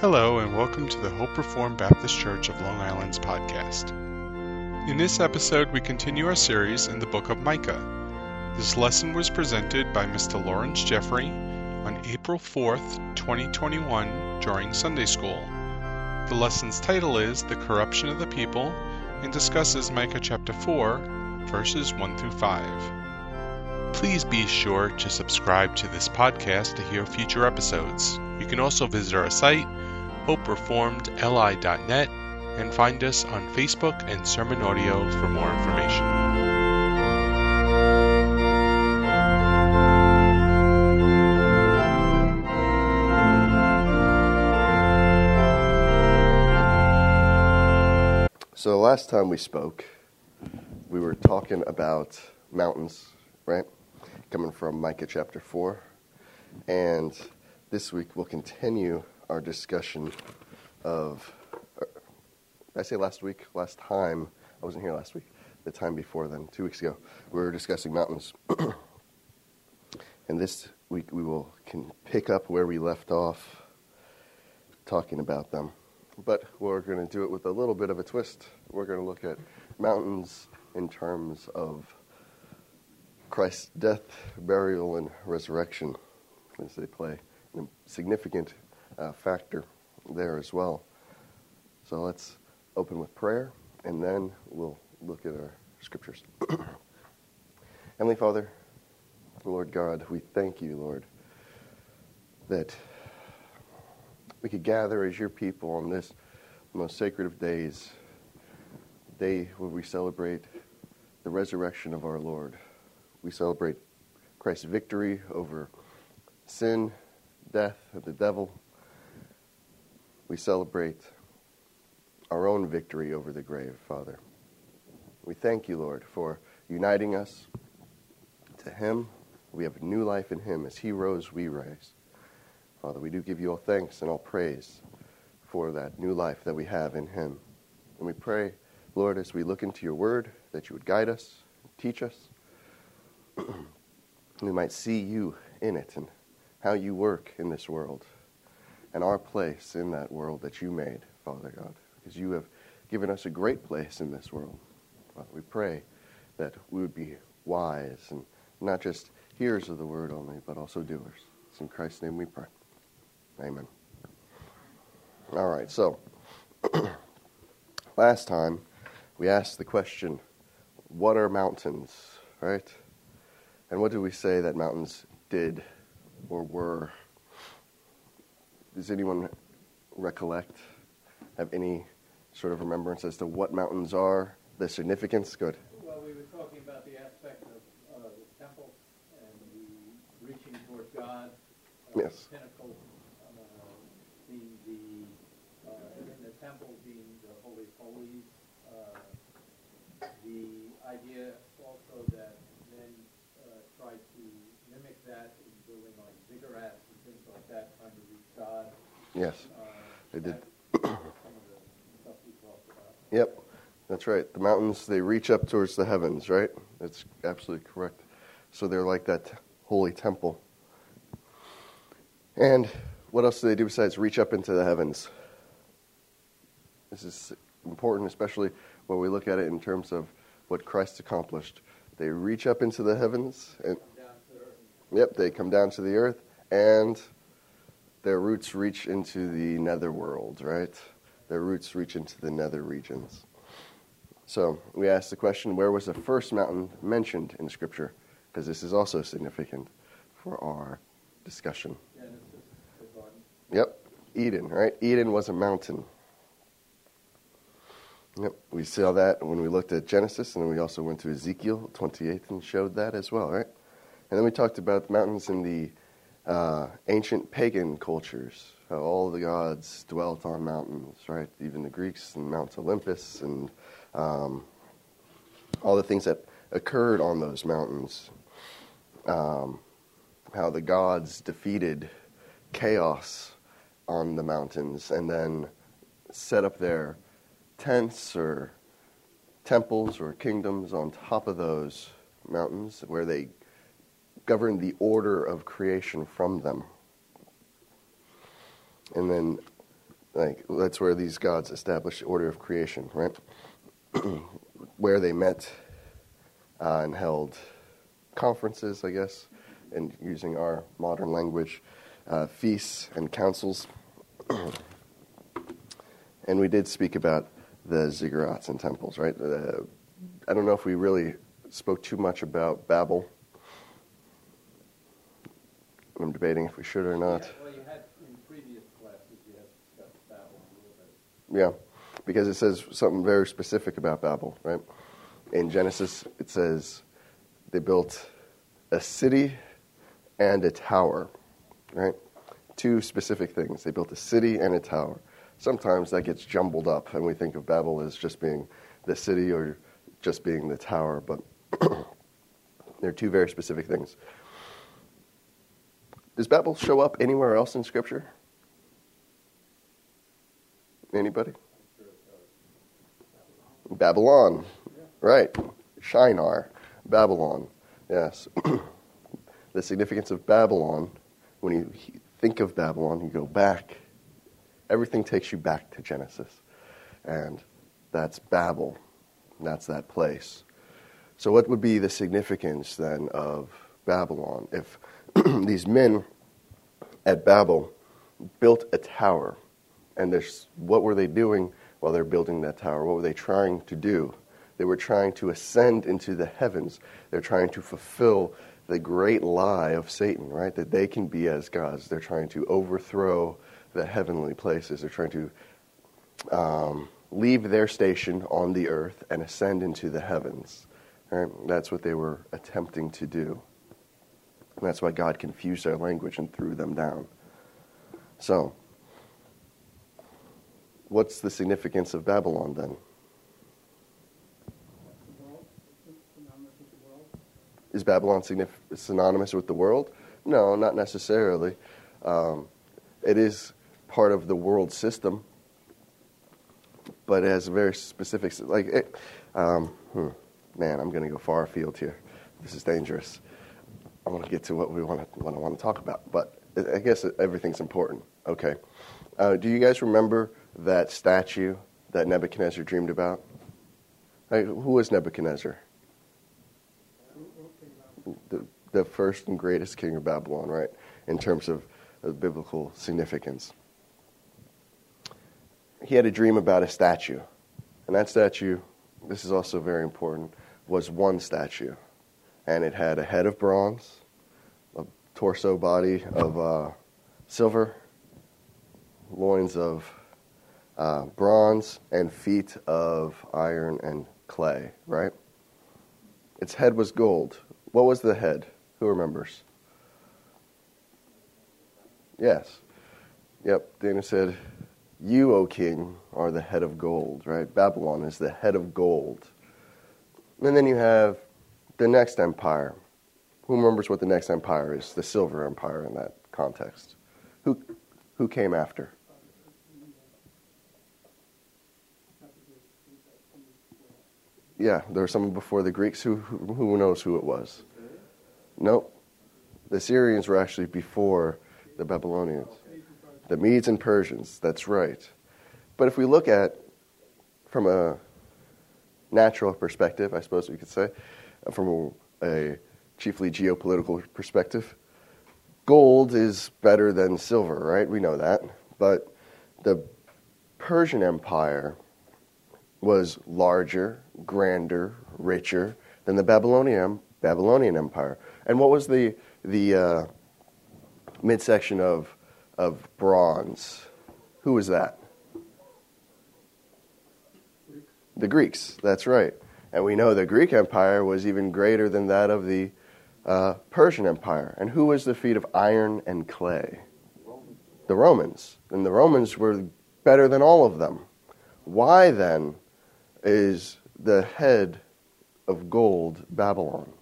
Hello, and welcome to the Hope Reformed Baptist Church of Long Island's podcast. In this episode, we continue our series in the book of Micah. This lesson was presented by Mr. Lawrence Jeffrey on April 4th, 2021, during Sunday School. The lesson's title is The Corruption of the People and discusses Micah chapter 4, verses 1 through 5. Please be sure to subscribe to this podcast to hear future episodes. You can also visit our site, hopereformedli.net, and find us on Facebook and Sermon Audio for more information. So last time we spoke, we were talking about mountains, right? Coming from Micah chapter 4. And this week we'll continue our discussion of. Did I say last week? Last time. I wasn't here last week. The time before then, two weeks ago, we were discussing mountains. and this week we will can pick up where we left off talking about them. But we're going to do it with a little bit of a twist. We're going to look at mountains in terms of Christ's death, burial, and resurrection as they play a significant uh, factor there as well. So let's open with prayer, and then we'll look at our scriptures. Heavenly Father, Lord God, we thank you, Lord, that we could gather as your people on this most sacred of days, day where we celebrate the resurrection of our Lord. We celebrate Christ's victory over sin, death, and the devil. We celebrate our own victory over the grave, Father. We thank you, Lord, for uniting us to Him. We have a new life in Him. As He rose, we rise. Father, we do give you all thanks and all praise for that new life that we have in Him. And we pray, Lord, as we look into your word, that you would guide us, teach us, and we might see you in it and how you work in this world and our place in that world that you made, Father God, because you have given us a great place in this world. Father, we pray that we would be wise and not just hearers of the word only, but also doers. It's in Christ's name we pray. Amen. All right, so last time we asked the question, what are mountains, right? And what do we say that mountains did or were? Does anyone recollect, have any sort of remembrance as to what mountains are, the significance? Good. Well, we were talking about the aspect of uh, the temple and the reaching towards God. Uh, Yes. The pinnacle uh, being the, uh, in the temple being the Holy of Holies. Uh, the idea also that men uh, tried to mimic that in building like ziggurats and things like that, trying to reach God. Yes, they did. Yep, that's right. The mountains, they reach up towards the heavens, right? That's absolutely correct. So they're like that holy temple. And what else do they do besides reach up into the heavens? This is important, especially when we look at it in terms of what Christ accomplished. They reach up into the heavens, and yep, they come down to the earth, and their roots reach into the netherworld, right? Their roots reach into the nether regions. So we asked the question where was the first mountain mentioned in Scripture? Because this is also significant for our discussion. Yep, Eden, right? Eden was a mountain. Yep, we saw that when we looked at Genesis, and then we also went to Ezekiel 28 and showed that as well, right? And then we talked about mountains in the uh, ancient pagan cultures, how all the gods dwelt on mountains, right? Even the Greeks and Mount Olympus and um, all the things that occurred on those mountains. Um, how the gods defeated chaos on the mountains and then set up their tents or temples or kingdoms on top of those mountains where they governed the order of creation from them. And then Like that's where these gods established the order of creation, right? where they met uh, and held conferences, I guess, and using our modern language, uh, feasts and councils. and we did speak about the ziggurats and temples, right? Uh, I don't know if we really spoke too much about Babel. I'm debating if we should or not. Yeah, well, you had in previous classes, you had discussed Babel a little bit. Yeah, because it says something very specific about Babel, right? In Genesis, it says they built a city and a tower, right? Two specific things. They built a city and a tower. Sometimes that gets jumbled up, and we think of Babel as just being the city or just being the tower, but they're two very specific things. Does Babel show up anywhere else in Scripture? Anybody? Babylon, right? Shinar, Babylon. Yes. the significance of Babylon, when you think of Babylon, you go back. Everything takes you back to Genesis. And that's Babel. That's that place. So, what would be the significance then of Babylon if these men at Babel built a tower? And what were they doing while they're building that tower? What were they trying to do? They were trying to ascend into the heavens. They're trying to fulfill the great lie of Satan, right? That they can be as gods. They're trying to overthrow the heavenly places. They're trying to um, leave their station on the earth and ascend into the heavens. Right? That's what they were attempting to do. And that's why God confused their language and threw them down. So, what's the significance of Babylon then? Is Babylon synonymous with the world? No, not necessarily. Um, it is part of the world system, but it has a very specific, like, it, um, hmm, man, I'm going to go far afield here. This is dangerous. I want to get to what we want to, what I want to talk about, but I guess everything's important. Okay. Uh, do you guys remember that statue that Nebuchadnezzar dreamed about? Who was Nebuchadnezzar? The, the first and greatest king of Babylon, right? In terms of, of biblical significance. He had a dream about a statue. And that statue, this is also very important, was one statue. And it had a head of bronze, a torso body of uh, silver, loins of uh, bronze, and feet of iron and clay, right? Its head was gold. What was the head? Who remembers? Yes. Yep, Dana said, You, O king, are the head of gold, right? Babylon is the head of gold. And then you have the next empire. Who remembers what the next empire is? The silver empire in that context. Who, who came after? Yeah, there was someone before the Greeks. Who, who, who knows who it was? Nope. The Assyrians were actually before the Babylonians. The Medes and Persians, that's right. But if we look at from a natural perspective, I suppose we could say, from a, a chiefly geopolitical perspective, gold is better than silver, right? We know that. But the Persian Empire was larger, grander, richer than the Babylonian, Babylonian Empire. And what was the, the uh, midsection of, of bronze? Who was that? The Greeks, that's right. And we know the Greek Empire was even greater than that of the uh, Persian Empire. And who was the feet of iron and clay? The Romans. And the Romans were better than all of them. Why then is the head of gold Babylon?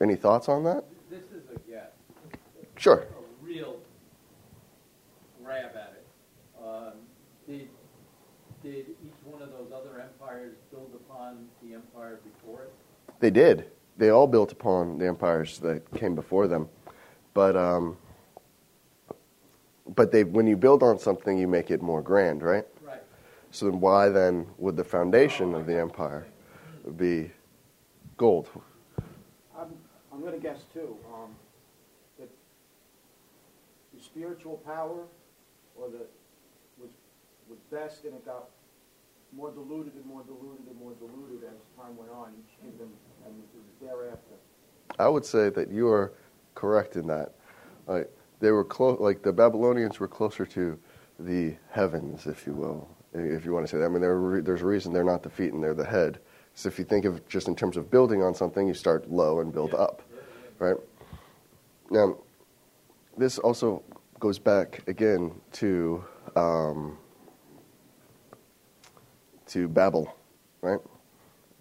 Any thoughts on that? This is a guess. Sure. A real grab at it. Um, did, did each one of those other empires build upon the empire before it? They did. They all built upon the empires that came before them. but um, but they when you build on something, you make it more grand, right? Right. So then, why then would the foundation of the empire be gold? I'm, I'm going to guess too, um, that the spiritual power or the, was, was best and it got more diluted and more diluted and more diluted as time went on, each kingdom and thereafter. I would say that you are correct in that. Like they were close, like the Babylonians were closer to the heavens, if you will, if you want to say that. I mean, there, there's a reason they're not the feet and they're the head. So if you think of just in terms of building on something, you start low and build up, right? Now, this also goes back again to um, to Babel, right?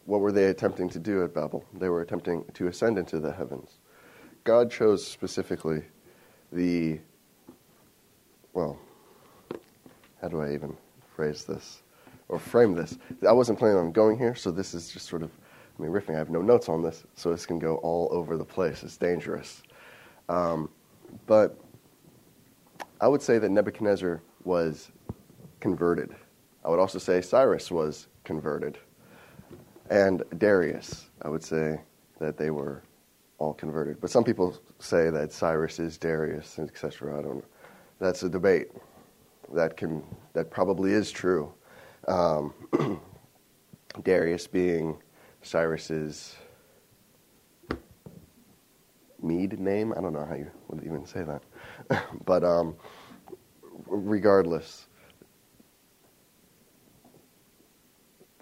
What were they attempting to do at Babel? They were attempting to ascend into the heavens. God chose specifically the, well, how do I even phrase this or frame this? I wasn't planning on going here, so this is just sort of, I mean, riffing. I have no notes on this, so this can go all over the place. It's dangerous. Um, but I would say that Nebuchadnezzar was converted. I would also say Cyrus was converted. And Darius, I would say that they were all converted. But some people say that Cyrus is Darius, etc. I don't know. That's a debate. That can that probably is true. Um, Darius being Cyrus's Mede name. I don't know how you would even say that. but um, regardless,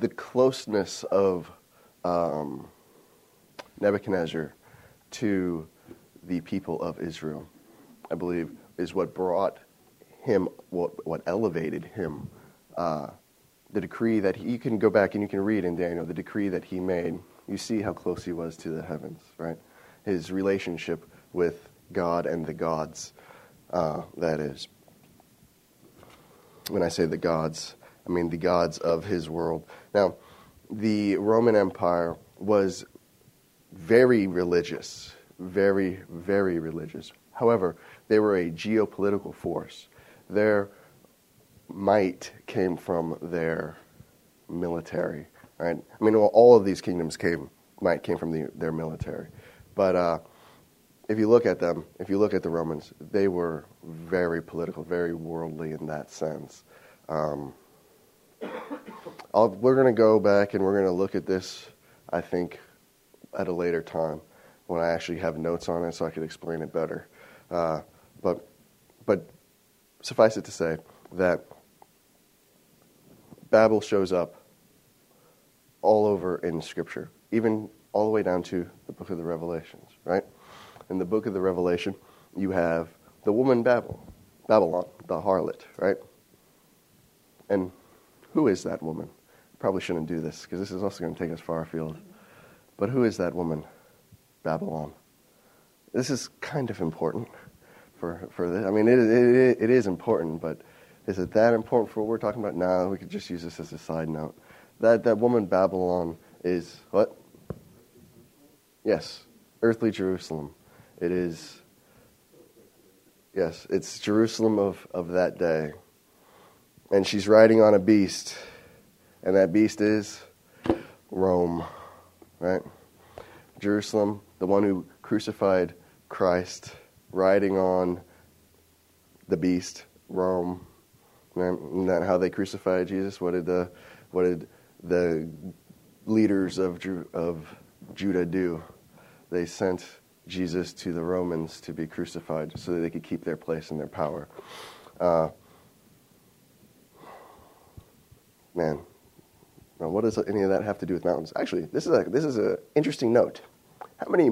the closeness of um, Nebuchadnezzar to the people of Israel, I believe, is what brought him, what, what elevated him. Uh, the decree that he, you can go back and you can read in Daniel, the decree that he made, you see how close he was to the heavens, right? His relationship with God and the gods, uh, that is. When I say the gods, I mean the gods of his world. Now, the Roman Empire was very religious, very, very religious. However, they were a geopolitical force. Their might came from their military. Right? I mean, well, all of these kingdoms came might came from the, their military, but uh, if you look at them, if you look at the Romans, they were very political, very worldly in that sense. Um, we're going to go back and we're going to look at this. I think at a later time when I actually have notes on it so I could explain it better. Uh, but, but suffice it to say that Babel shows up all over in Scripture, even all the way down to the book of the Revelations, right? In the book of the Revelation, you have the woman Babel, Babylon, the harlot, right? And who is that woman? Probably shouldn't do this because this is also going to take us far afield. But who is that woman? Babylon. This is kind of important for, for this. I mean, it, it, it is important, but is it that important for what we're talking about? No, we could just use this as a side note. That, that woman, Babylon, is what? Yes, earthly Jerusalem. It is, yes, it's Jerusalem of, of that day. And she's riding on a beast, and that beast is Rome right? Jerusalem, the one who crucified Christ, riding on the beast, Rome. Isn't that how they crucified Jesus? What did the what did the leaders of of Judah do? They sent Jesus to the Romans to be crucified so that they could keep their place and their power. Uh, man, now, what does any of that have to do with mountains? Actually, this is a this is an interesting note. How many?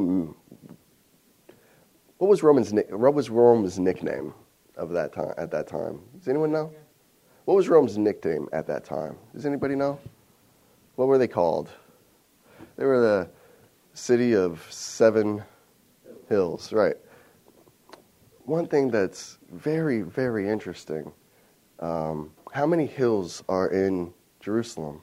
What was Roman's what was Rome's nickname of that time at that time? Does anyone know? What was Rome's nickname at that time? Does anybody know? What were they called? They were the city of seven hills, right? One thing that's very, very interesting um, how many hills are in Jerusalem?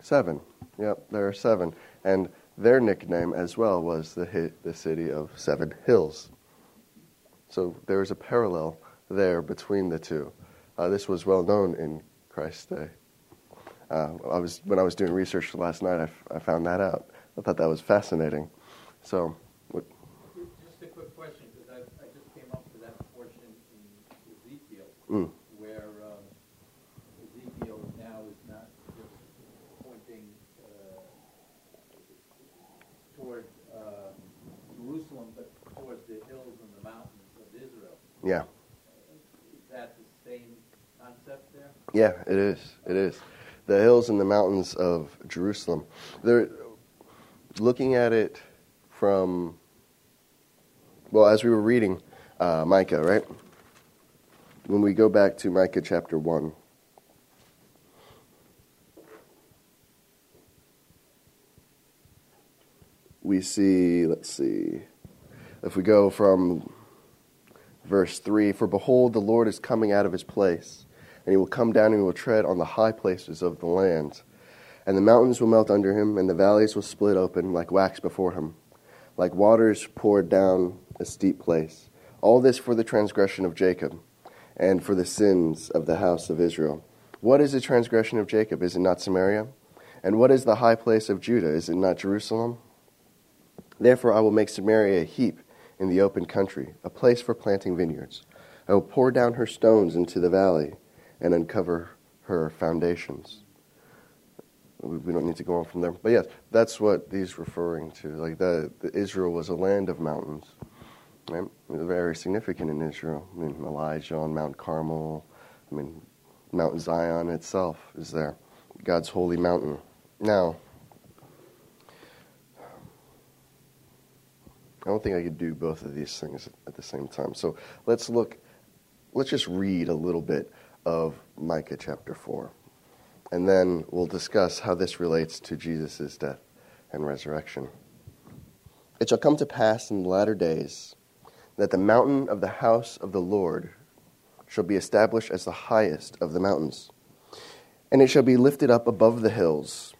Seven. Yep, there are seven. And their nickname as well was the, the city of seven hills. So there is a parallel there between the two. Uh, this was well known in Christ's day. Uh, I was, when I was doing research last night, I, f- I found that out. I thought that was fascinating. So, what, Just a quick question, because I, I just came up to that portion in Ezekiel, mm, where um, Ezekiel now is not just pointing uh, toward um, Jerusalem, but towards the hills and the mountains of Israel. yeah, Is that the same concept there? yeah, it is. It is. The hills and the mountains of Jerusalem. They're looking at it from, well, as we were reading uh, Micah, right? When we go back to Micah chapter 1, we see, let's see, if we go from verse 3 For behold, the Lord is coming out of his place, and he will come down and he will tread on the high places of the land. And the mountains will melt under him, and the valleys will split open like wax before him, like waters poured down a steep place. All this for the transgression of Jacob, and for the sins of the house of Israel. What is the transgression of Jacob? Is it not Samaria? And what is the high place of Judah? Is it not Jerusalem? Therefore, I will make Samaria a heap in the open country, a place for planting vineyards. I will pour down her stones into the valley and uncover her foundations. We don't need to go on from there. But yes, that's what he's referring to. Like the, the Israel was a land of mountains. Right? Very significant in Israel. I mean, Elijah on Mount Carmel. I mean, Mount Zion itself is there. God's holy mountain. Now, I don't think I could do both of these things at the same time. So let's look, let's just read a little bit of Micah chapter 4. And then we'll discuss how this relates to Jesus' death and resurrection. It shall come to pass in the latter days that the mountain of the house of the Lord shall be established as the highest of the mountains. And it shall be lifted up above the hills,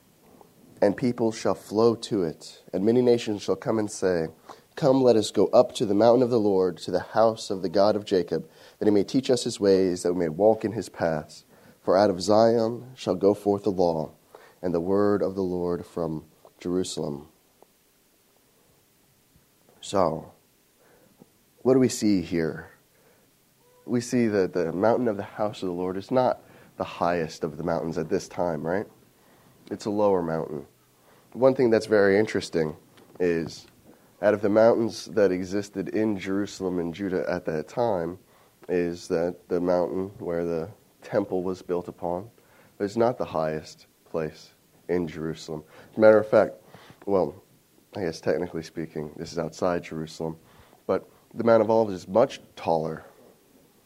and people shall flow to it, and many nations shall come and say, Come, let us go up to the mountain of the Lord, to the house of the God of Jacob, that he may teach us his ways, that we may walk in his paths. For out of Zion shall go forth the law, and the word of the Lord from Jerusalem. So, what do we see here? We see that the mountain of the house of the Lord is not the highest of the mountains at this time, right? It's a lower mountain. One thing that's very interesting is out of the mountains that existed in Jerusalem and Judah at that time, is that the mountain where the temple was built upon is not the highest place in Jerusalem. As a matter of fact, well, I guess technically speaking, this is outside Jerusalem, but the Mount of Olives is much taller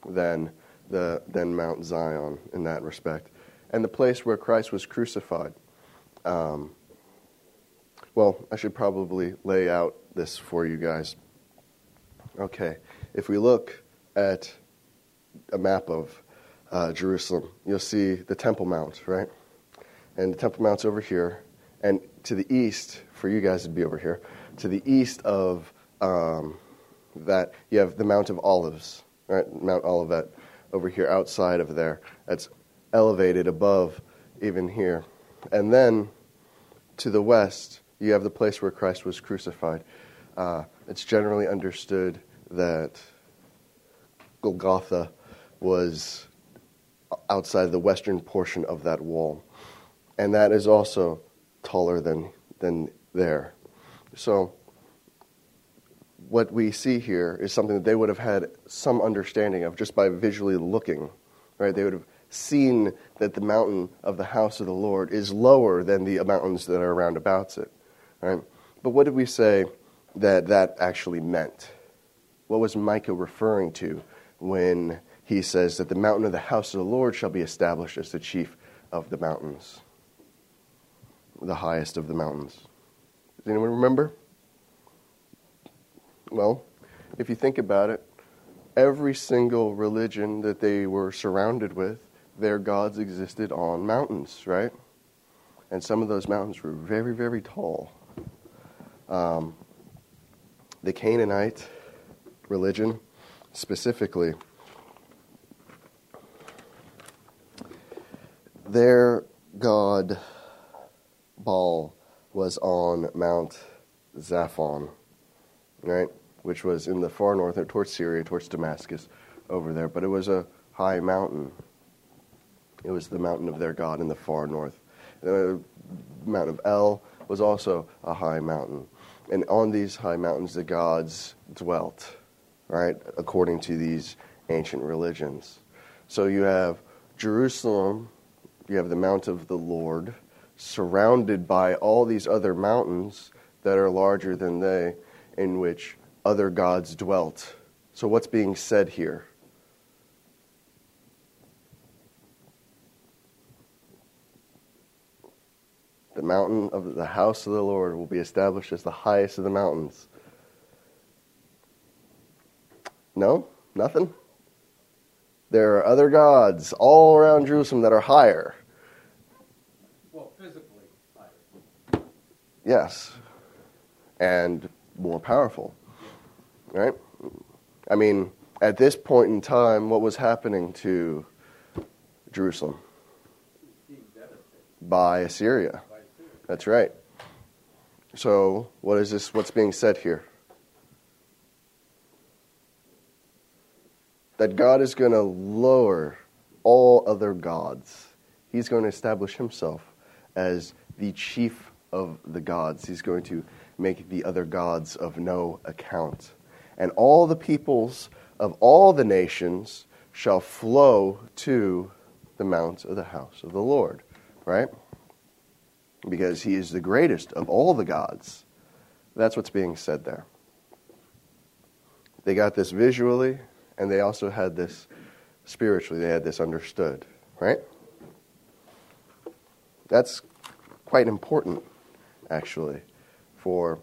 than the than Mount Zion in that respect, and the place where Christ was crucified. Um, well, I should probably lay out this for you guys. Okay, if we look at a map of uh, Jerusalem, you'll see the Temple Mount, right? And the Temple Mount's over here, and to the east, for you guys to be over here, to the east of um, that, you have the Mount of Olives, right? Mount Olivet over here outside of there. That's elevated above even here. And then to the west, you have the place where Christ was crucified. Uh, it's generally understood that Golgotha was outside the western portion of that wall. And that is also taller than, than there. So, what we see here is something that they would have had some understanding of just by visually looking, right? They would have seen that the mountain of the house of the Lord is lower than the mountains that are around about it, right? But what did we say that that actually meant? What was Micah referring to when he says that the mountain of the house of the Lord shall be established as the chief of the mountains, the highest of the mountains? Does anyone remember? Well, if you think about it, every single religion that they were surrounded with, their gods existed on mountains, right? And some of those mountains were very, very tall. um, the Canaanite religion specifically, their god Baal was on Mount Zaphon, right, which was in the far north, or towards Syria, towards Damascus, over there. But it was a high mountain. It was the mountain of their god in the far north. The Mount of El was also a high mountain. And on these high mountains, the gods dwelt, right, according to these ancient religions. So you have Jerusalem, you have the Mount of the Lord, surrounded by all these other mountains that are larger than they, in which other gods dwelt. So, what's being said here? The mountain of the house of the Lord will be established as the highest of the mountains. No? Nothing? There are other gods all around Jerusalem that are higher. Well, physically higher. Yes. And more powerful. Right? I mean, at this point in time, what was happening to Jerusalem? By Assyria. That's right. So, what is this? What's being said here? That God is going to lower all other gods. He's going to establish himself as the chief of the gods. He's going to make the other gods of no account. And all the peoples of all the nations shall flow to the mount of the house of the Lord. Right? because he is the greatest of all the gods. That's what's being said there. They got this visually, and they also had this spiritually. They had this understood, right? That's quite important, actually, for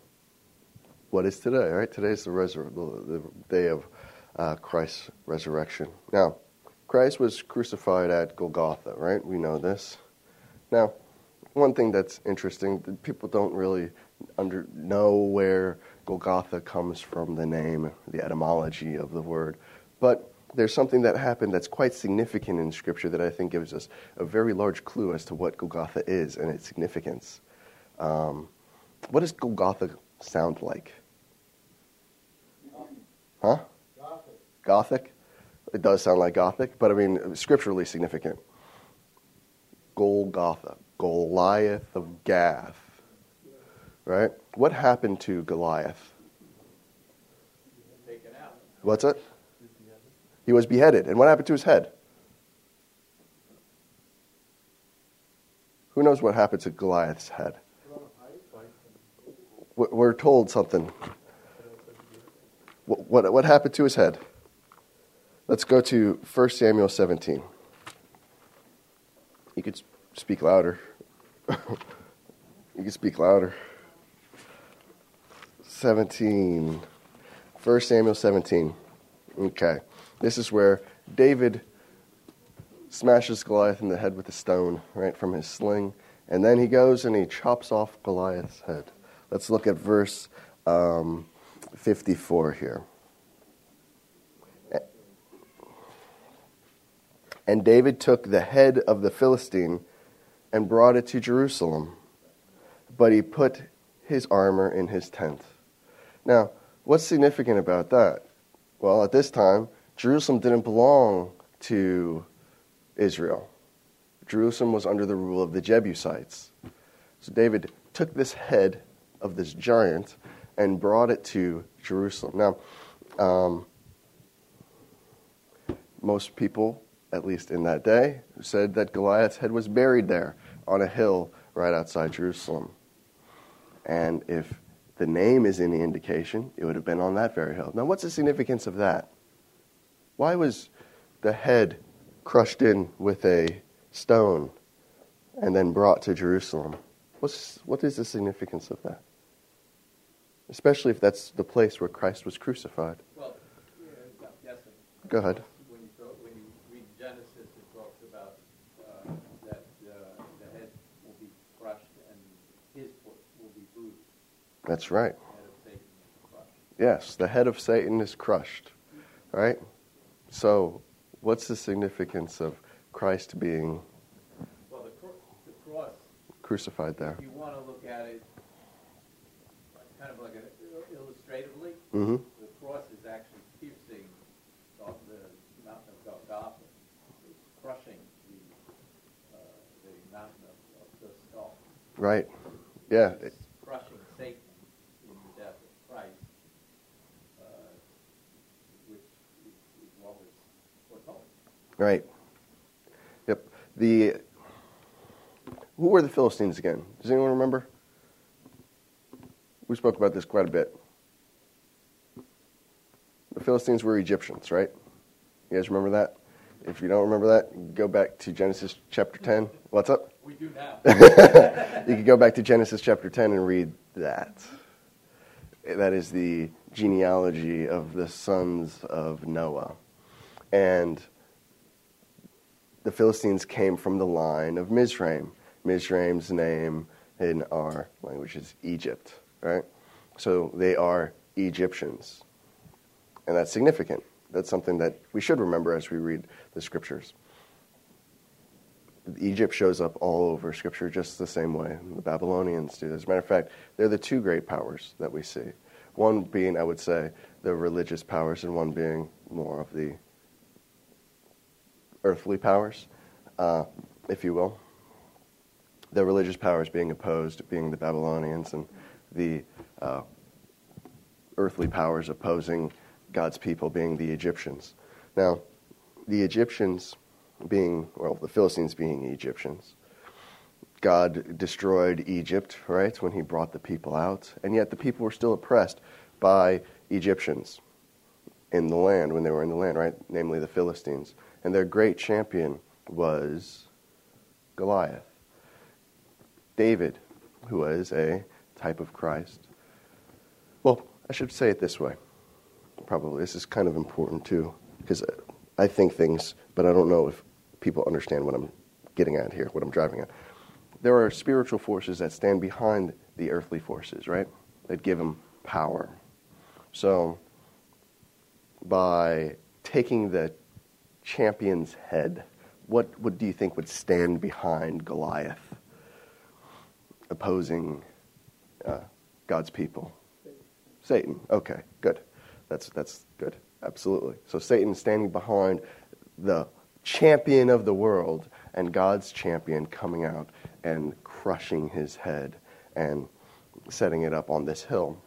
what is today, right? Today's the, resur- the, day of uh, Christ's resurrection. Now, Christ was crucified at Golgotha, right? We know this. Now, one thing that's interesting, people don't really under, know where Golgotha comes from, the name, the etymology of the word. But there's something that happened that's quite significant in Scripture that I think gives us a very large clue as to what Golgotha is and its significance. Um, what does Golgotha sound like? Huh? Gothic? Gothic? It does sound like Gothic, but I mean, scripturally significant. Golgotha, Goliath of Gath. Right? What happened to Goliath? What's it? He was beheaded. And what happened to his head? Who knows what happened to Goliath's head? We- We're told something. What, what happened to his head? Let's go to 1 Samuel 17. You could speak louder. you could speak louder. 17. 1 Samuel 17. Okay. This is where David smashes Goliath in the head with a stone, right, from his sling. And then he goes and he chops off Goliath's head. Let's look at verse um, 54 here. And David took the head of the Philistine and brought it to Jerusalem, but he put his armor in his tent. Now, what's significant about that? Well, at this time, Jerusalem didn't belong to Israel. Jerusalem was under the rule of the Jebusites. So David took this head of this giant and brought it to Jerusalem. Now, um, most people, at least in that day, said that Goliath's head was buried there on a hill right outside Jerusalem. And if the name is any indication, it would have been on that very hill. Now, what's the significance of that? Why was the head crushed in with a stone and then brought to Jerusalem? What's, what is the significance of that? Especially if that's the place where Christ was crucified. Well, yeah, yes, Go ahead. when you go, when you read Genesis, it talks about uh, that uh, the head will be crushed and his foot will be bruised. That's right. head of Satan is crushed. Yes, the head of Satan is crushed. Right? So, what's the significance of Christ being Well, the, the cross, crucified there? if you want to look at it kind of like a, illustratively, hmm the cross is actually piercing the, the mountain of Golgotha. It's crushing the, uh, the mountain of, of the skull. Right. Yeah. It's crushing Satan in the death of Christ, uh, which is, is what was foretold. Right. Yep. The who were the Philistines again? Does anyone remember? We spoke about this quite a bit. The Philistines were Egyptians, right? You guys remember that? If you don't remember that, go back to Genesis chapter 10. What's up? We do now. you can go back to Genesis chapter 10 and read that. That is the genealogy of the sons of Noah. And the Philistines came from the line of Mizraim. Mizraim's name in our language is Egypt, right? So they are Egyptians. And that's significant. That's something that we should remember as we read the scriptures. Egypt shows up all over Scripture just the same way the Babylonians do. As a matter of fact, they're the two great powers that we see. One being, I would say, the religious powers, and one being more of the earthly powers, uh, if you will. The religious powers being opposed, being the Babylonians, and the uh, earthly powers opposing God's people, being the Egyptians. Now, the Egyptians being, well, the Philistines being Egyptians. God destroyed Egypt, right, when he brought the people out, and yet the people were still oppressed by Egyptians in the land when they were in the land, right, namely the Philistines. And their great champion was Goliath. David, who was a type of Christ. Well, I should say it this way. Probably. This is kind of important too, because I think things, but I don't know if people understand what I'm getting at here, what I'm driving at. There are spiritual forces that stand behind the earthly forces, right? That give them power. So, by taking the champion's head, what, what do you think would stand behind Goliath opposing uh, God's people? Satan. Okay, good. That's, that's good. Absolutely. So Satan standing behind the champion of the world and God's champion coming out and crushing his head and setting it up on this hill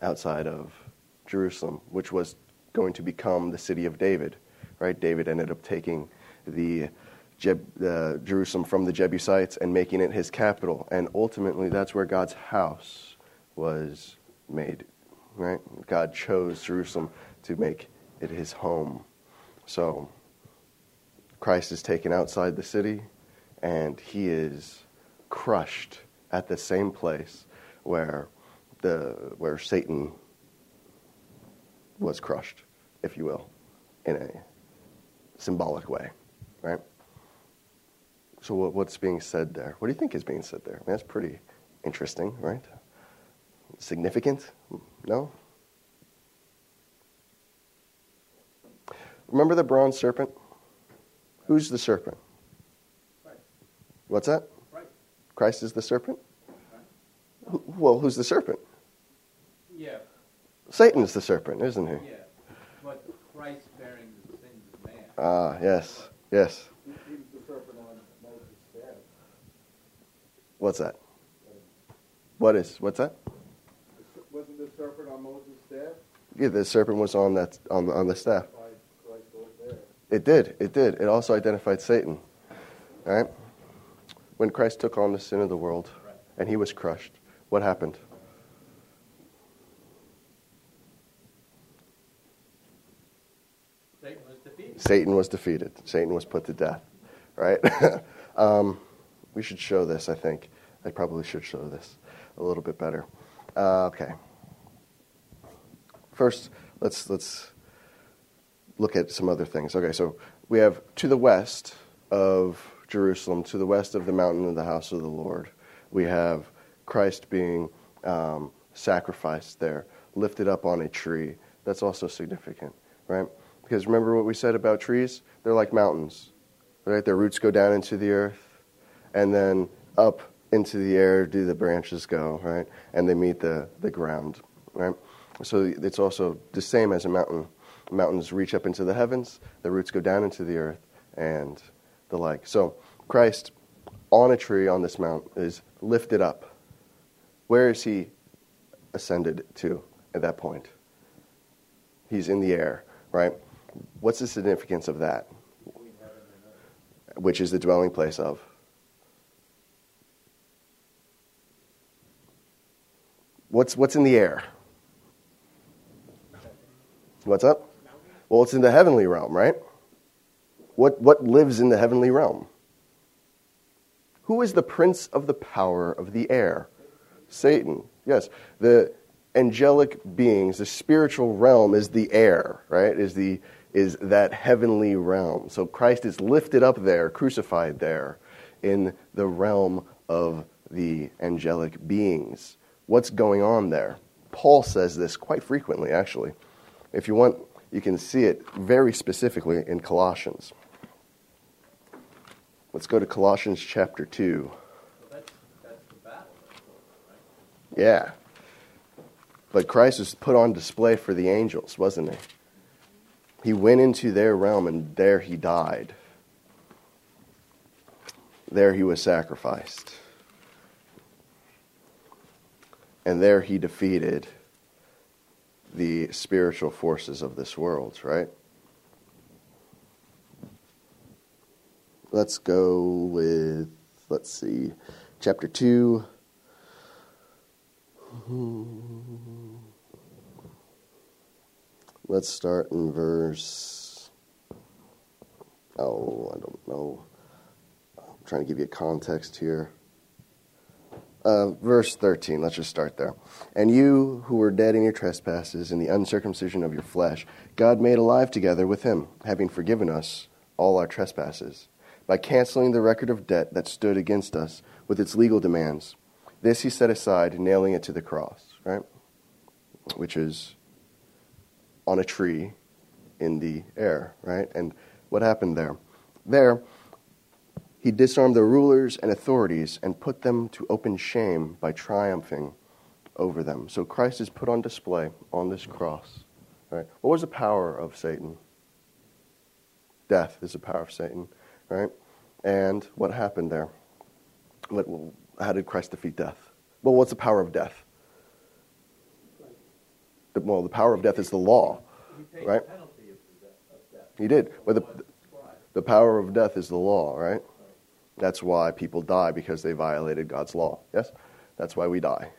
outside of Jerusalem, which was going to become the city of David. Right? David ended up taking the Jeb, uh, Jerusalem from the Jebusites and making it his capital, and ultimately that's where God's house was made. Right? God chose Jerusalem to make it his home. So Christ is taken outside the city, and he is crushed at the same place where the where Satan was crushed, if you will, in a symbolic way, right? So what, what's being said there? What do you think is being said there? I mean, that's pretty interesting, right? Significant? No? Remember the bronze serpent? Who's the serpent? Right. What's that? Right. Christ is the serpent? Well, who's the serpent? Yeah. Satan's the serpent, isn't he? Yeah. But Christ bearing the sins of man. Ah, yes, yes. He, he was the serpent on Moses' staff. What's that? What is? What's that? Wasn't the serpent on Moses' staff? Yeah, the serpent was on that on the, on the staff. By Christ over there. It did. It did. It also identified Satan. All right. When Christ took on the sin of the world and he was crushed, what happened? Satan was defeated. Satan was defeated. Satan was put to death. Right? um, we should show this, I think. I probably should show this a little bit better. Uh, okay. First, let's let's look at some other things. Okay, so we have to the west of Jerusalem, to the west of the mountain of the house of the Lord, we have Christ being um, sacrificed there, lifted up on a tree. That's also significant, right? Because remember what we said about trees? They're like mountains, right? Their roots go down into the earth, and then up into the air do the branches go, right? And they meet the, the ground, right? So it's also the same as a mountain. Mountains reach up into the heavens, the roots go down into the earth, and the like. So Christ on a tree on this mount is lifted up. Where is he ascended to at that point? He's in the air, right? What's the significance of that? Which is the dwelling place of? What's, what's in the air? What's up? Well, it's in the heavenly realm, right? What, what lives in the heavenly realm? Who is the prince of the power of the air? Satan. Yes. The angelic beings, the spiritual realm is the air, right? Is the is that heavenly realm. So Christ is lifted up there, crucified there in the realm of the angelic beings. What's going on there? Paul says this quite frequently actually. If you want, you can see it very specifically in Colossians. Let's go to Colossians chapter 2. that's, that's the battle, right? Yeah. But Christ was put on display for the angels, wasn't he? He went into their realm and there he died. There he was sacrificed. And there he defeated the spiritual forces of this world, right? Let's go with, let's see, chapter 2. Let's start in verse. Oh, I don't know. I'm trying to give you a context here. Uh, verse 13, let's just start there. And you who were dead in your trespasses and the uncircumcision of your flesh, God made alive together with him, having forgiven us all our trespasses, by canceling the record of debt that stood against us with its legal demands. This he set aside, nailing it to the cross, right? Which is on a tree in the air, right? And what happened there? There, he disarmed the rulers and authorities and put them to open shame by triumphing over them. So Christ is put on display on this cross. Right? What was the power of Satan? Death is the power of Satan, right? And what happened there? What, how did Christ defeat death? Well, what's the power of death? The, well, the power of death is the law, He right? the penalty of, the death, of death. He did. But the, the power of death is the law, right? That's why people die because they violated God's law. Yes? That's why we die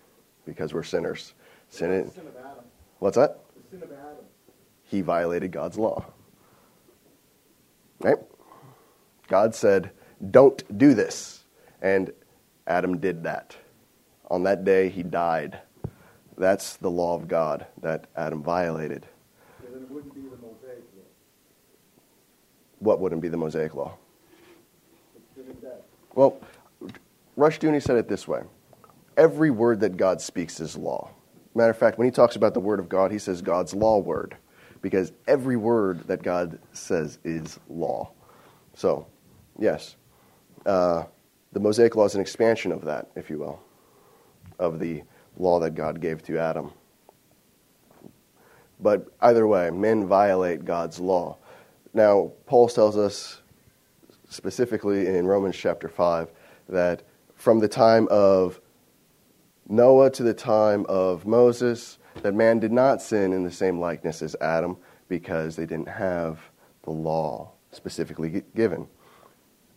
because we're sinners. Sin The sin of Adam. What's that? The sin of Adam. He violated God's law. Right? God said, "Don't do this." And Adam did that. On that day he died. That's the law of God that Adam violated. It wouldn't be the Mosaic law. What wouldn't be the Mosaic law? It's Rush. Well, Rushdoony said it this way Every word that God speaks is law. Matter of fact, when he talks about the word of God, he says God's law word, because every word that God says is law. So, yes, uh, the Mosaic law is an expansion of that, if you will, of the law that God gave to Adam. But either way, men violate God's law. Now, Paul tells us specifically in Romans chapter 5 that from the time of Noah to the time of Moses, that man did not sin in the same likeness as Adam because they didn't have the law specifically given.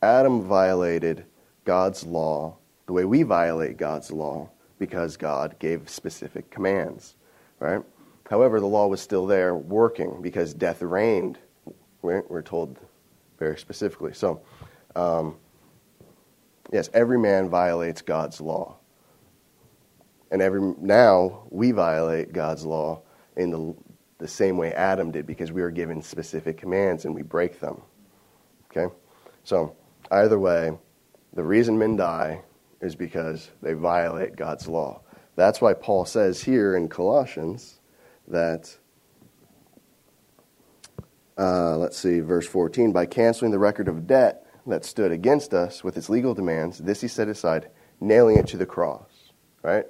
Adam violated God's law the way we violate God's law because God gave specific commands, right? However, the law was still there working because death reigned. We're, told very specifically. So, um, yes, every man violates God's law. And every now we violate God's law in the, the same way Adam did because we are given specific commands and we break them. Okay? So, either way, the reason men die is because they violate God's law. That's why Paul says here in Colossians that, uh, let's see, verse 14, by canceling the record of debt that stood against us with its legal demands, this he set aside, nailing it to the cross. Right?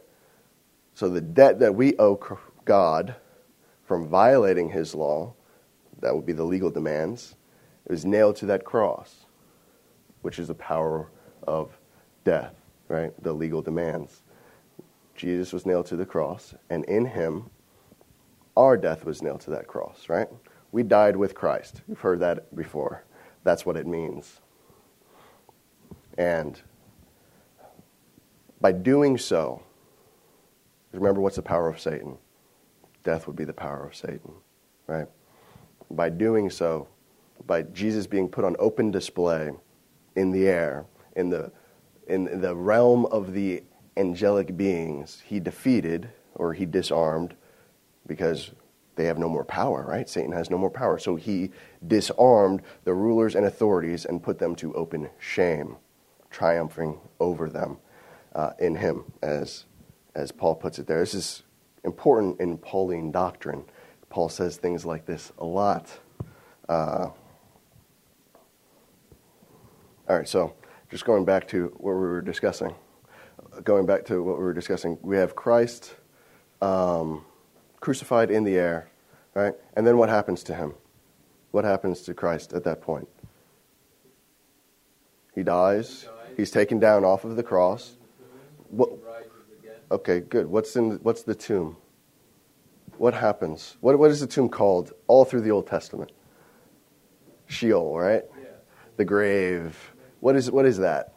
So the debt that we owe God from violating his law, that would be the legal demands, was nailed to that cross, which is the power of death, right? The legal demands. Jesus was nailed to the cross, and in him, our death was nailed to that cross, right? We died with Christ. You've heard that before. That's what it means. And by doing so, remember what's the power of Satan? Death would be the power of Satan, right? By doing so, by Jesus being put on open display in the air, in the, in the realm of the angelic beings, he defeated or he disarmed because they have no more power, right? Satan has no more power. So he disarmed the rulers and authorities and put them to open shame, triumphing over them uh, in him, as, as Paul puts it there. This is important in Pauline doctrine. Paul says things like this a lot. Uh, all right, so just going back to what we were discussing. Going back to what we were discussing, we have Christ um, crucified in the air, right? And then what happens to him? What happens to Christ at that point? He dies. He's taken down off of the cross. What, okay, good. What's in? What's the tomb? What happens? What, what is the tomb called all through the Old Testament? Sheol, right? The grave. What is, what is that?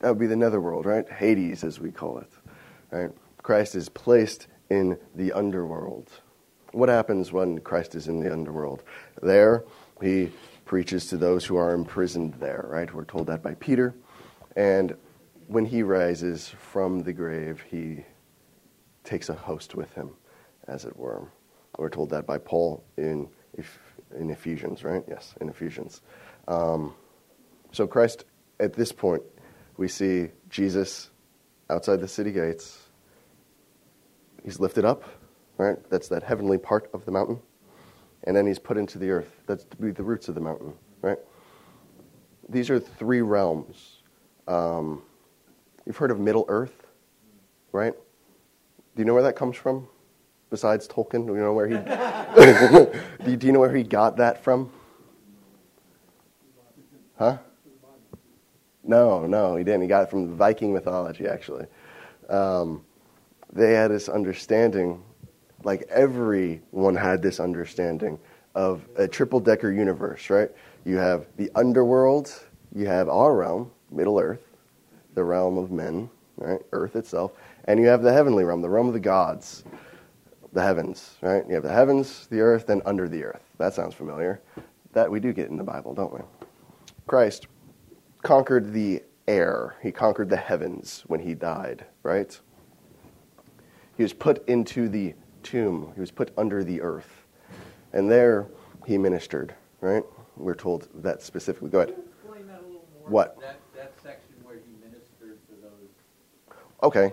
That would be the netherworld, right? Hades, as we call it. Right? Christ is placed in the underworld. What happens when Christ is in the underworld? There, he preaches to those who are imprisoned there, right? We're told that by Peter. And when he rises from the grave, he takes a host with him, as it were. We're told that by Paul in, in Ephesians, right? Yes, in Ephesians. Um, so, Christ, at this point, we see Jesus outside the city gates. He's lifted up, right? That's that heavenly part of the mountain. And then he's put into the earth. That's to be the roots of the mountain, right? These are three realms. Um, you've heard of Middle Earth, right? Do you know where that comes from? Besides Tolkien, do you know where he? do, you, do you know where he got that from? Huh? No, no, he didn't. He got it from Viking mythology, actually. Um, they had this understanding, like everyone had this understanding of a triple decker universe, right? You have the underworld, you have our realm, Middle Earth, the realm of men, right? Earth itself, and you have the heavenly realm, the realm of the gods, the heavens, right? You have the heavens, the earth, and under the earth. That sounds familiar. That we do get in the Bible, don't we? Christ conquered the air, he conquered the heavens when he died, right? He was put into the tomb, he was put under the earth. And there he ministered, right? We're told that specifically. Go ahead. Explain that a little more. What? That, that section where he ministered to those. Okay.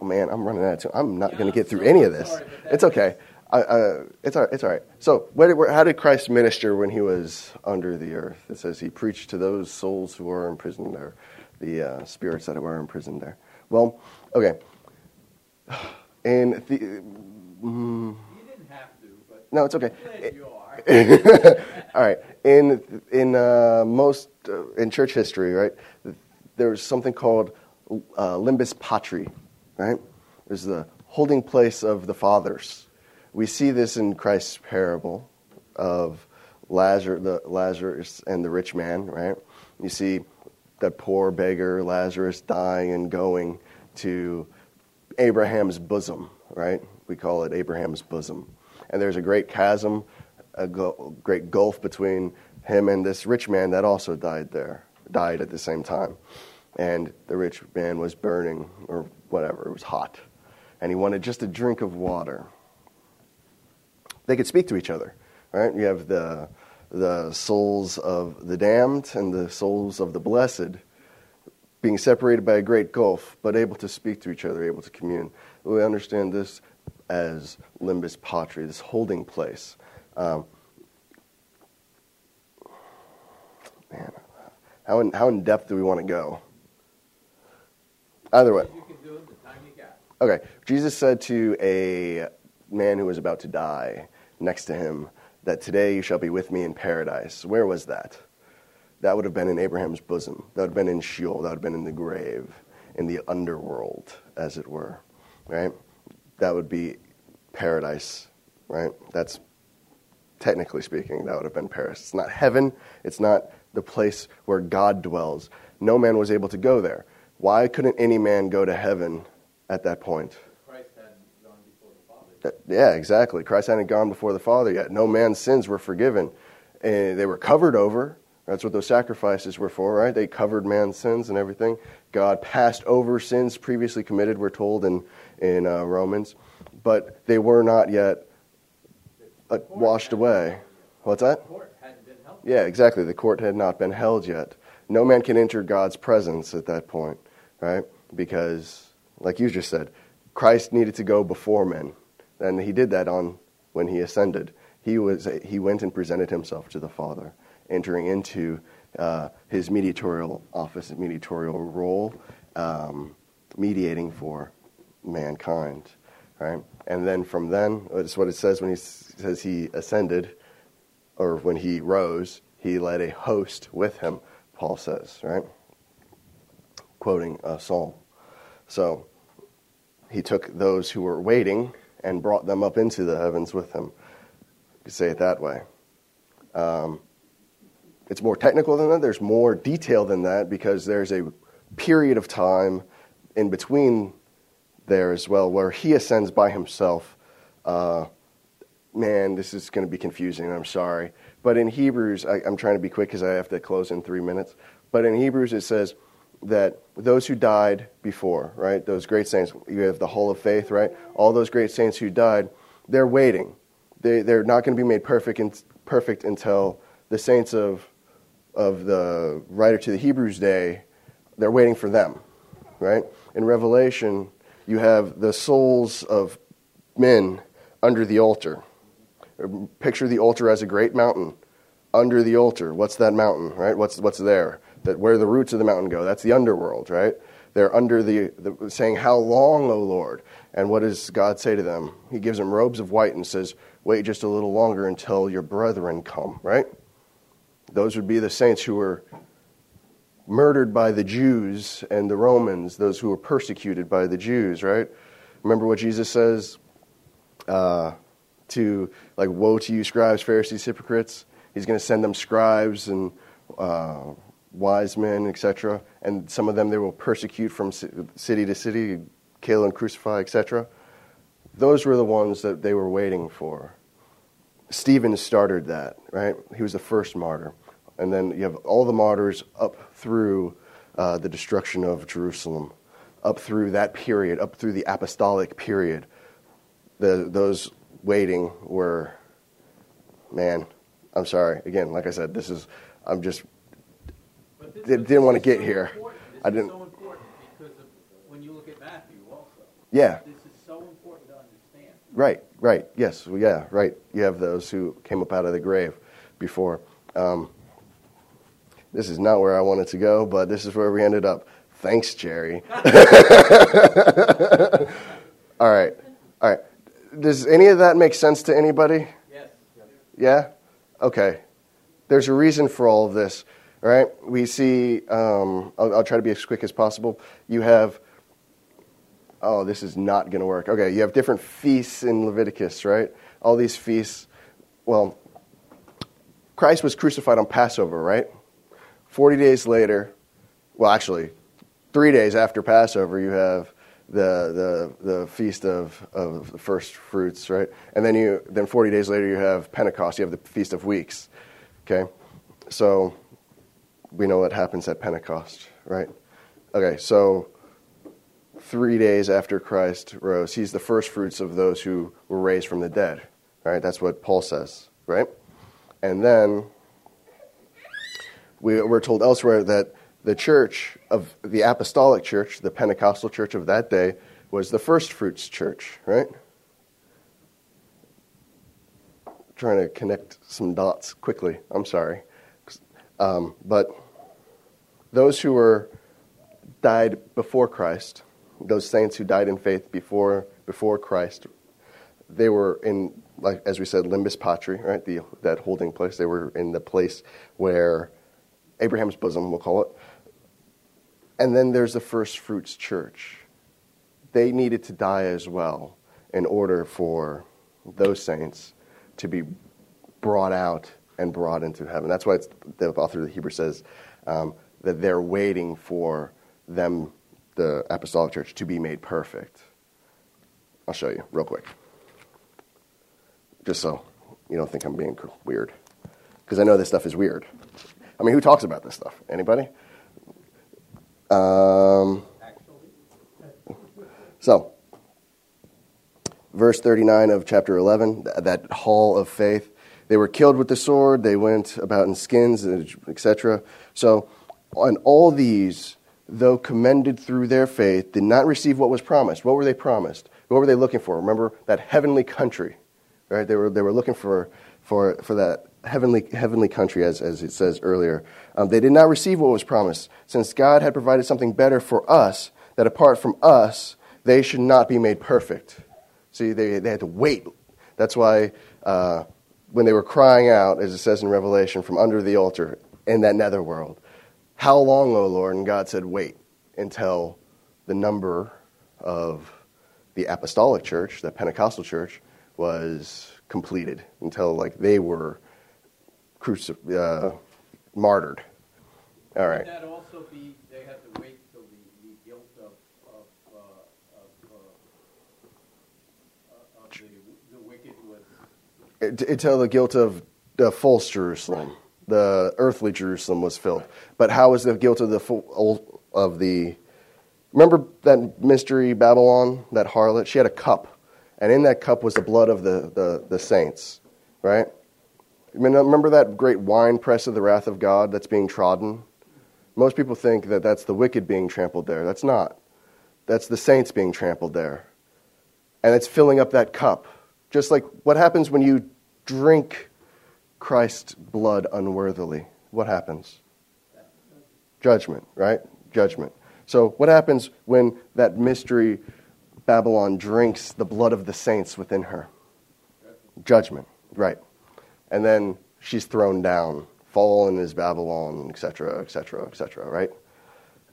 Oh man, I'm running out of time. I'm not Yeah, going to get through sorry, any of this. sorry, it's okay. It's all right. It's all right. So, where where, how did Christ minister when he was under the earth? It says he preached to those souls who are imprisoned there, the uh, spirits that were imprisoned there. Well, okay. In the, mm, didn't have to, but no, it's okay. All right. In in uh, most uh, in church history, right, there's something called uh, limbus patri, right? There's the holding place of the fathers. We see this in Christ's parable of Lazarus, the Lazarus and the rich man, right? You see that poor beggar Lazarus dying and going to Abraham's bosom, right? We call it Abraham's bosom. And there's a great chasm, a great gulf between him and this rich man that also died there, died at the same time. And the rich man was burning, or whatever, it was hot. And he wanted just a drink of water. They could speak to each other, right? You have the, the souls of the damned and the souls of the blessed being separated by a great gulf, but able to speak to each other, able to commune. We understand this as limbus patri, this holding place. Um, man, how in, how in depth do we want to go? Either way. You can do it the time you got. Okay, Jesus said to a man who was about to die next to him that today you shall be with me in paradise. Where was that? That would have been in Abraham's bosom. That would have been in Sheol. That would have been in the grave, in the underworld, as it were. Right? That would be paradise. Right? That's technically speaking, that would have been Paris. It's not heaven. It's not the place where God dwells. No man was able to go there. Why couldn't any man go to heaven at that point? Christ hadn't gone before the Father. That- Yeah, exactly. Christ hadn't gone before the Father yet. No man's sins were forgiven. And they were covered over. That's what those sacrifices were for, right? They covered man's sins and everything. God passed over sins previously committed, we're told in, in uh, Romans. But they were not yet uh, washed away. What's that? The court hadn't been held. Yeah, exactly. The court had not been held yet. No man can enter God's presence at that point, right? Because, like you just said, Christ needed to go before men, and he did that on when he ascended. He was he went and presented himself to the Father, entering into uh, his mediatorial office, mediatorial role, um, mediating for mankind, right? And then from then, that's what it says when he says he ascended or when he rose, he led a host with him, Paul says, right? Quoting a psalm. So he took those who were waiting and brought them up into the heavens with him. You could say it that way. Um, it's more technical than that. There's more detail than that because there's a period of time in between there as well where he ascends by himself. Uh, man, this is going to be confusing. I'm sorry. But in Hebrews, I, I'm trying to be quick because I have to close in three minutes. But in Hebrews, it says that those who died before, right, those great saints, you have the Hall of Faith, right? All those great saints who died, they're waiting. They, they're not going to be made perfect, in, perfect until the saints of, of the writer to the Hebrews day, they're waiting for them, right? In Revelation, you have the souls of men under the altar. Picture the altar as a great mountain. Under the altar, what's that mountain, right? What's, what's there? That where the roots of the mountain go. That's the underworld, right? They're under the, the saying, How long, O Lord? And what does God say to them? He gives them robes of white and says, Wait just a little longer until your brethren come, right? Those would be the saints who were murdered by the Jews and the Romans, those who were persecuted by the Jews, right? Remember what Jesus says uh, to, like, woe to you, scribes, Pharisees, hypocrites? He's going to send them scribes and uh, wise men, etc. And some of them they will persecute from city to city, kill and crucify, etc. Those were the ones that they were waiting for. Stephen started that, right? He was the first martyr. And then you have all the martyrs up through uh, the destruction of Jerusalem, up through that period, up through the apostolic period. The, those waiting were, man, I'm sorry. Again, like I said, this is, I'm just, But this- Did- but didn't wanna get so here. I didn't- so important because of, when you look at Matthew also. yeah, This is so important to understand. right, right, yes, well, yeah, right. You have those who came up out of the grave before. Um, this is not where I wanted to go, but this is where we ended up. Thanks, Jerry. all right, all right. Does any of that make sense to anybody? Yes. Yeah? Okay. There's a reason for all of this, right? We see, um, I'll, I'll try to be as quick as possible. You have, oh, this is not going to work. Okay, you have different feasts in Leviticus, right? All these feasts. Well, Christ was crucified on Passover, right? 40 days later, well, actually, three days after Passover, you have the, the, the feast of, of the first fruits, right? And then, you, then 40 days later, you have Pentecost, you have the Feast of Weeks, okay? So we know what happens at Pentecost, right? Okay, so three days after Christ rose, he's the first fruits of those who were raised from the dead, right? That's what Paul says, right? And then we, we're told elsewhere that the church of the apostolic church, the Pentecostal church of that day, was the first fruits church, right? Trying to connect some dots quickly. I'm sorry. Um, but those who were died before Christ, those saints who died in faith before before Christ, they were in, like as we said, limbus patri, right? The, that holding place. They were in the place where Abraham's bosom, we'll call it. And then there's the first fruits church. They needed to die as well in order for those saints to be brought out and brought into heaven. That's why the author of the Hebrew says um, that they're waiting for them, the apostolic church, to be made perfect. I'll show you real quick. Just so you don't think I'm being weird. Because I know this stuff is weird. I mean, who talks about this stuff? Anybody? Um, so, verse 39 of chapter 11, that hall of faith. They were killed with the sword, they went about in skins, etc. So, on all these, though commended through their faith, did not receive what was promised. What were they promised? What were they looking for? Remember that heavenly country, right? They were, they were looking for, for, for that heavenly, heavenly country, as, as it says earlier. Um, they did not receive what was promised, since God had provided something better for us, that apart from us, they should not be made perfect. See, they, they had to wait. That's why uh, when they were crying out, as it says in Revelation, from under the altar in that netherworld, How long, O Lord? And God said, Wait until the number of the apostolic church, the Pentecostal church, was completed, until like they were cruci- uh, martyred. All right. Would that also be, they had to wait till the, the guilt of, of, uh, of, uh, of the, the wicked was, Until the guilt of the false Jerusalem, the earthly Jerusalem, was filled. But how is the guilt of the of the? Remember that mystery Babylon, that harlot. She had a cup, and in that cup was the blood of the the, the saints, right? Remember that great wine press of the wrath of God that's being trodden? Most people think that that's the wicked being trampled there. That's not. That's the saints being trampled there. And it's filling up that cup. Just like what happens when you drink Christ's blood unworthily? What happens? Judgment, right? Judgment. So, what happens when that mystery Babylon drinks the blood of the saints within her? Judgment, right and then she's thrown down. Fallen is Babylon, etc., etc., etc., right?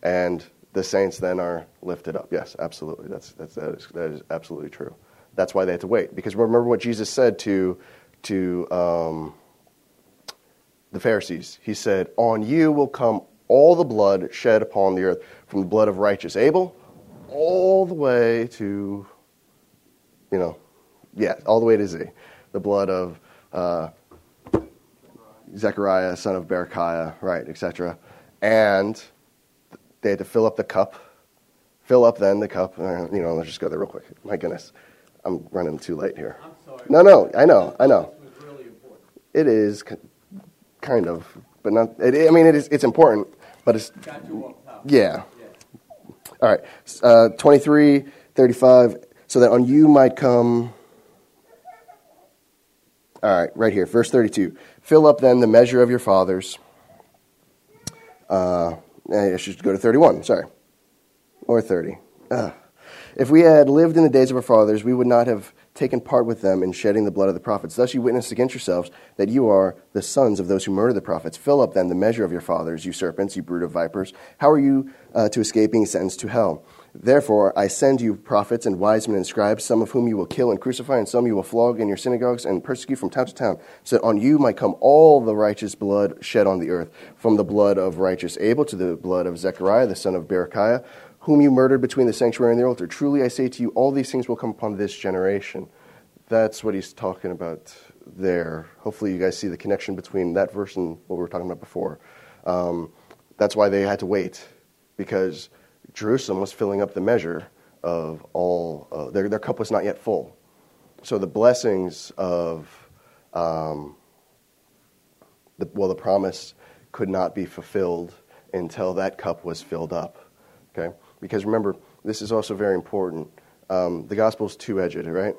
And the saints then are lifted up. Yes, absolutely. That's, that's, that, is, that is absolutely true. That's why they had to wait. Because remember what Jesus said to, to um, the Pharisees. He said, On you will come all the blood shed upon the earth, from the blood of righteous Abel all the way to, you know, yeah, all the way to Z. The blood of uh, Zechariah, son of Berechiah, right, etc. And they had to fill up the cup. Fill up then the cup. Uh, you know, let's just go there real quick. My goodness, I'm running too late here. I'm sorry. No, no, I know, I know. This was really important. It is kind of, but not. It, I mean, it is. It's important, but it's Got you off top. yeah. Yeah. All right, uh, 23, 35, so that on you might come. All right, right here, verse 32. Fill up then the measure of your fathers. Uh, I should go to 31, sorry. Or 30. Ugh. If we had lived in the days of our fathers, we would not have taken part with them in shedding the blood of the prophets. Thus you witness against yourselves that you are the sons of those who murder the prophets. Fill up then the measure of your fathers, you serpents, you brood of vipers. How are you uh, to escape being sentenced to hell? Therefore, I send you prophets and wise men and scribes, some of whom you will kill and crucify, and some you will flog in your synagogues and persecute from town to town, so that on you might come all the righteous blood shed on the earth, from the blood of righteous Abel to the blood of Zechariah, the son of Berechiah, whom you murdered between the sanctuary and the altar. Truly I say to you, all these things will come upon this generation. That's what he's talking about there. Hopefully, you guys see the connection between that verse and what we were talking about before. Um, that's why they had to wait, because Jerusalem was filling up the measure of all, uh, their, their cup was not yet full. So the blessings of, um, the, well, the promise could not be fulfilled until that cup was filled up. Okay? Because remember, this is also very important. Um, the gospel is two edged, right?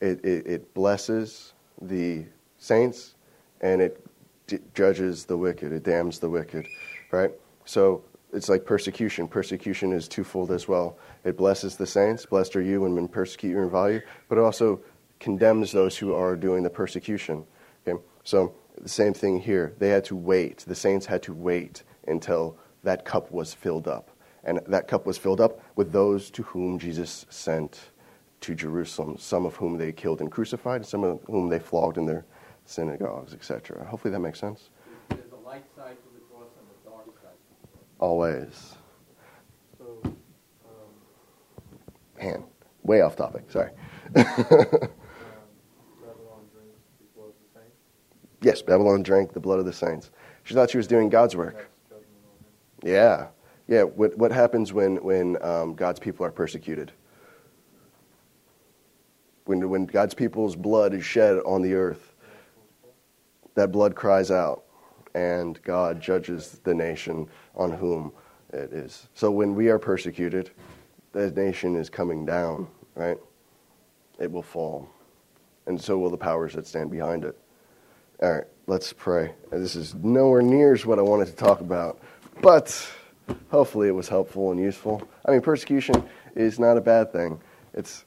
It, it, it, blesses the saints and it d- judges the wicked, it damns the wicked, right? So it's like persecution. Persecution is twofold as well. It blesses the saints, blessed are you when men persecute you and value, but it also condemns those who are doing the persecution. Okay? So the same thing here. They had to wait. The saints had to wait until that cup was filled up. And that cup was filled up with those to whom Jesus sent to Jerusalem, some of whom they killed and crucified, some of whom they flogged in their synagogues, etc. Hopefully that makes sense. There's a light side to the cross and a dark side. Always. So, um, Man, way off topic. Sorry. um, Babylon drinks the blood of the saints. yes, Babylon drank the blood of the saints. She thought she was doing God's work. That's judgment on him. Yeah. Yeah. What, what happens when, when um, God's people are persecuted? When, when God's people's blood is shed on the earth, that blood cries out, and God judges the nation on whom it is. So when we are persecuted, the nation is coming down, right? It will fall. And so will the powers that stand behind it. All right, let's pray. This is nowhere near what I wanted to talk about, but hopefully it was helpful and useful. I mean, persecution is not a bad thing. It's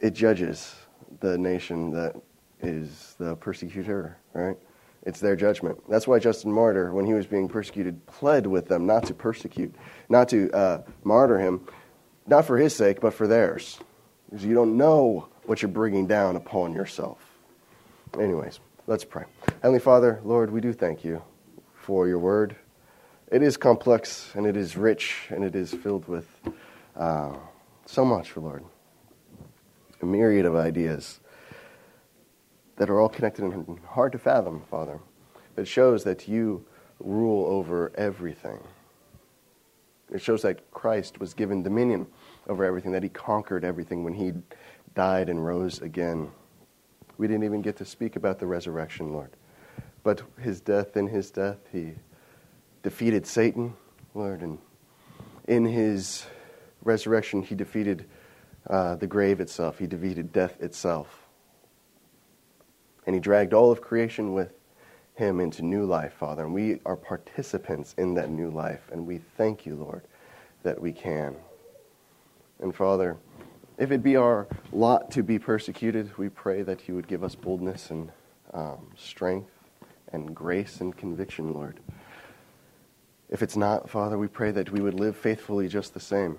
it judges the nation that is the persecutor, right? It's their judgment. That's why Justin Martyr, when he was being persecuted, pled with them not to persecute, not to uh, martyr him, not for his sake, but for theirs. Because you don't know what you're bringing down upon yourself. Anyways, let's pray. Heavenly Father, Lord, we do thank you for your word. It is complex and it is rich and it is filled with uh, so much, Lord. A myriad of ideas that are all connected and hard to fathom, Father. It shows that you rule over everything. It shows that Christ was given dominion over everything, that he conquered everything when he died and rose again. We didn't even get to speak about the resurrection, Lord. But his death, in his death, he defeated Satan, Lord, and in his resurrection, he defeated uh, the grave itself, he defeated death itself. And he dragged all of creation with him into new life, Father. And we are participants in that new life. And we thank you, Lord, that we can. And Father, if it be our lot to be persecuted, we pray that you would give us boldness and um, strength and grace and conviction, Lord. If it's not, Father, we pray that we would live faithfully just the same.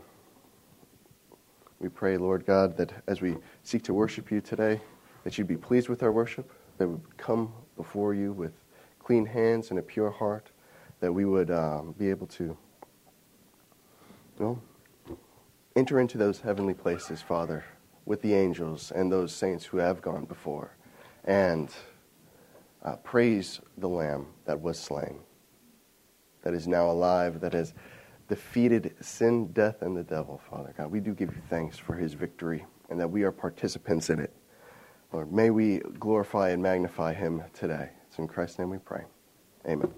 We pray, Lord God, that as we seek to worship you today, that you'd be pleased with our worship, that we would come before you with clean hands and a pure heart, that we would um, be able to, well, enter into those heavenly places, Father, with the angels and those saints who have gone before, and uh, praise the Lamb that was slain, that is now alive, that has defeated sin, death, and the devil, Father God. We do give you thanks for his victory and that we are participants in it. Lord, may we glorify and magnify him today. It's in Christ's name we pray. Amen.